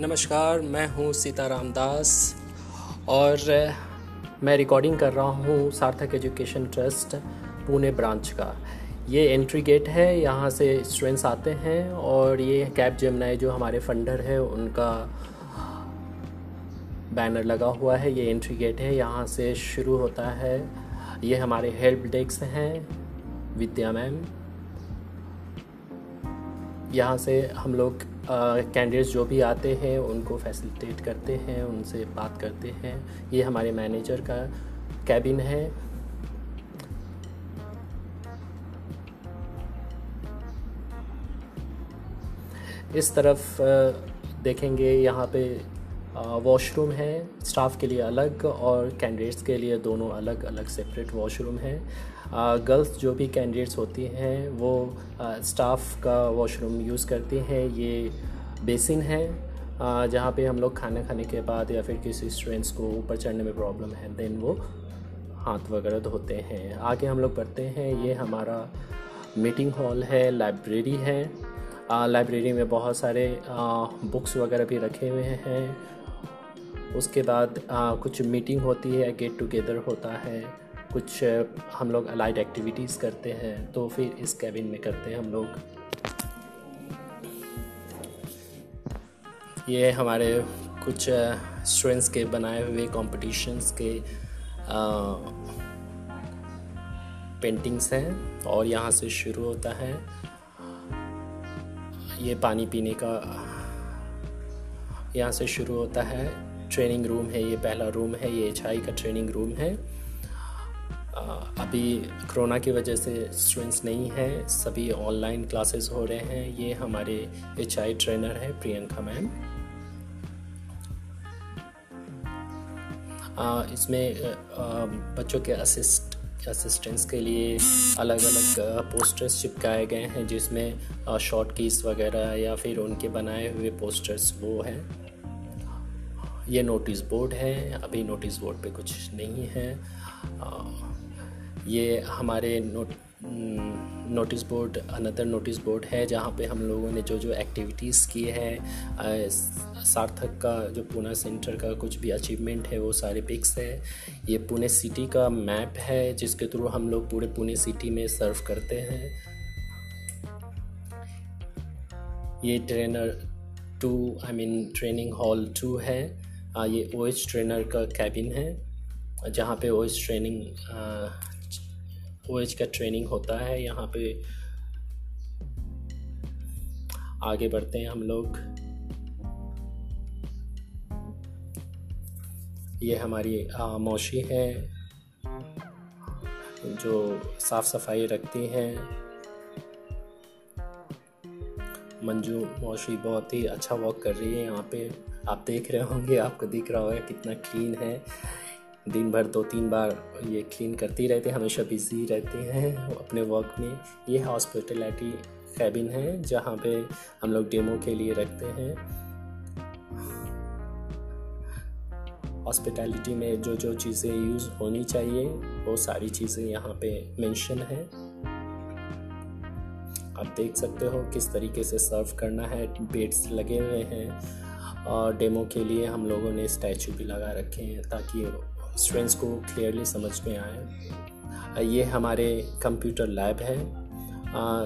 नमस्कार, मैं हूँ सीताराम दास और मैं रिकॉर्डिंग कर रहा हूँ सार्थक एजुकेशन ट्रस्ट पुणे ब्रांच का। ये एंट्री गेट है, यहाँ से स्टूडेंट्स आते हैं और ये कैब जमनाई जो हमारे फंडर है, उनका बैनर लगा हुआ है। ये एंट्री गेट है, यहाँ से शुरू होता है। ये हमारे हेल्प डेस्क हैं, विद्या मैम। यहाँ से हम लोग कैंडिडेट्स जो भी आते हैं, उनको फैसिलिटेट करते हैं, उनसे बात करते हैं। ये हमारे मैनेजर का कैबिन है। इस तरफ़ देखेंगे, यहाँ पे वॉशरूम है स्टाफ के लिए अलग और कैंडिडेट्स के लिए दोनों अलग अलग सेपरेट वॉशरूम है। गर्ल्स जो भी कैंडिडेट्स होती हैं, वो स्टाफ का वॉशरूम यूज़ करती हैं। ये बेसिन है जहाँ पे हम लोग खाना खाने के बाद या फिर किसी स्टूडेंट्स को ऊपर चढ़ने में प्रॉब्लम है देन वो हाथ वगैरह धोते हैं। आगे हम लोग पढ़ते हैं, ये हमारा मीटिंग हॉल है लाइब्रेरी है। लाइब्रेरी में बहुत सारे बुक्स वगैरह भी रखे हुए हैं। उसके बाद आ, कुछ मीटिंग होती है गेट टुगेदर होता है कुछ हम लोग अलाइड एक्टिविटीज़ करते हैं तो फिर इस कैबिन में करते हैं हम लोग। ये हमारे कुछ स्टूडेंट्स के बनाए हुए कॉम्पिटिशन्स के पेंटिंग्स हैं और यहाँ से शुरू होता है। ये पानी पीने का यहाँ से शुरू होता है। ट्रेनिंग रूम है, ये पहला रूम है, ये एचआई का ट्रेनिंग रूम है। अभी कोरोना की वजह से स्टूडेंट्स नहीं हैं, सभी ऑनलाइन क्लासेस हो रहे हैं। ये हमारे एचआई ट्रेनर है, प्रियंका मैम। इसमें बच्चों के असिस्ट असिस्टेंस के लिए अलग अलग पोस्टर्स चिपकाए गए हैं, जिसमें शॉर्ट कीस वगैरह या फिर उनके बनाए हुए पोस्टर्स वो हैं। ये नोटिस बोर्ड है, अभी नोटिस बोर्ड पे कुछ नहीं है। ये हमारे note notice board another notice board है, जहाँ पे हम लोगों ने जो जो एक्टिविटीज़ की है सार्थक का, जो पुणे सेंटर का कुछ भी अचीवमेंट है, वो सारे पिक्स है। ये पुणे सिटी का मैप है, जिसके थ्रू हम लोग पूरे पुणे सिटी में सर्व करते हैं। ये trainer two I mean training hall two है। आ, ये ओ एच ट्रेनर का कैबिन है जहाँ पे ओ ट्रेनिंग ओ एच का ट्रेनिंग होता है। यहाँ पे आगे बढ़ते हैं हम लोग। ये हमारी आ, मौशी है जो साफ़ सफ़ाई रखती हैं। मंजू मौशी बहुत ही अच्छा वर्क कर रही है यहाँ पे। आप देख रहे होंगे, आपको दिख रहा होगा कितना क्लीन है। दिन भर दो तीन बार ये क्लीन करती रहती है, हमेशा बिज़ी रहते हैं अपने वर्क में। ये हॉस्पिटलिटी कैबिन है, जहाँ पे हम लोग डेमो के लिए रखते हैं। हॉस्पिटैलिटी में जो जो चीज़ें यूज़ होनी चाहिए, वो सारी चीज़ें यहाँ पे मेंशन है। आप देख सकते हो किस तरीके से सर्व करना है। बेड्स लगे हुए हैं। और डेमो के लिए हम लोगों ने स्टैचू भी लगा रखे हैं ताकि स्टूडेंट्स को क्लियरली समझ में आए। ये हमारे कंप्यूटर लैब है।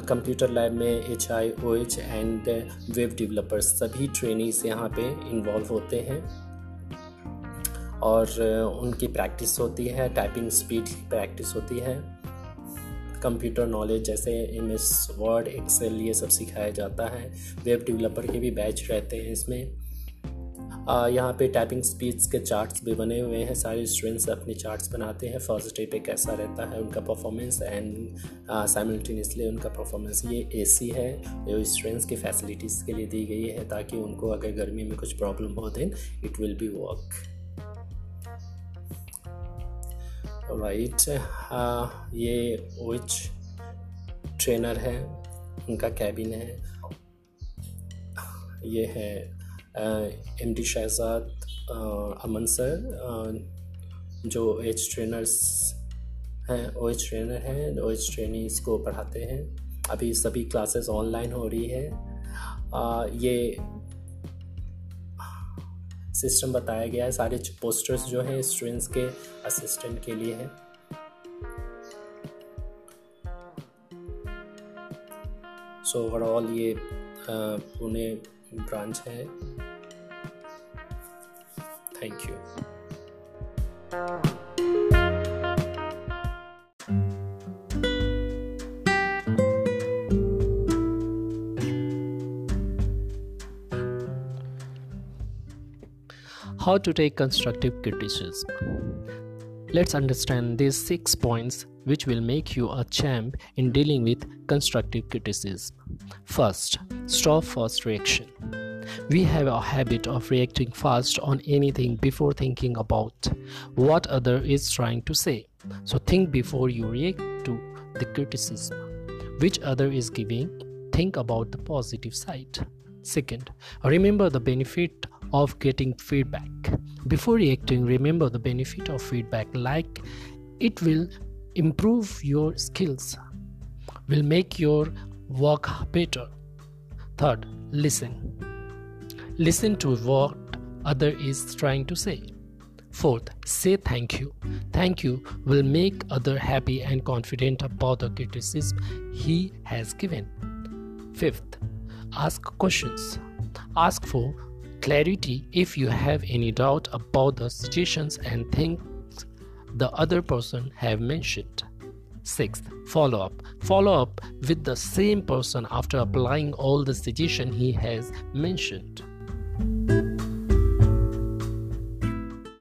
कंप्यूटर लैब में H I O H and web developers सभी ट्रेनिंग्स यहाँ पे इन्वॉल्व होते हैं। और उनकी प्रैक्टिस होती है टाइपिंग स्पीड प्रैक्टिस होती है। कंप्यूटर नॉलेज जैसे एम एस वर्ड एक्सेल ये सब सिखाया जाता है। वेब डेवलपर के भी बैच रहते हैं इसमें। यहाँ पे टाइपिंग स्पीड्स के चार्ट्स भी बने हुए हैं। सारे स्टूडेंट्स अपने चार्ट्स बनाते हैं। फ़र्स्ट डे पे कैसा रहता है, उनका परफॉर्मेंस एंड साइमल्टेनियसली उनका परफॉर्मेंस ये एसी है, जो स्टूडेंट्स की फैसिलिटीज़ के लिए दी गई है ताकि उनको अगर गर्मी में कुछ प्रॉब्लम हो then it will be work right ये ओच ट्रेनर है? उनका कैबिन है। ये है M D Shahzad Aman sir जो एच ट्रेनर्स हैं ओ एच ट्रेनर हैं ओ एच ट्रेनिंग्स को पढ़ाते हैं। अभी सभी क्लासेस ऑनलाइन हो रही है। ये सिस्टम बताया गया है सारे पोस्टर्स जो हैं स्टूडेंट्स के असिस्टेंट के लिए हैं। सो so, ओवरऑल ये पुणे ब्रांच है। Thank you. How to take constructive criticism. Let's understand these six points which will make you a champ in dealing with constructive criticism. First, stop first reaction. We have a habit of reacting fast on anything before thinking about what other is trying to say. So think before you react to the criticism which other is giving. Think about the positive side. Second, remember the benefit of getting feedback. Before reacting, remember the benefit of feedback, like it will improve your skills, will make your work better. Third, listen. Listen to what other is trying to say. Fourth, say thank you. Thank you will make other happy and confident about the criticism he has given. Fifth, ask questions. Ask for clarity if you have any doubt about the situations and things the other person have mentioned. Sixth, follow up. Follow up with the same person after applying all the suggestion he has mentioned.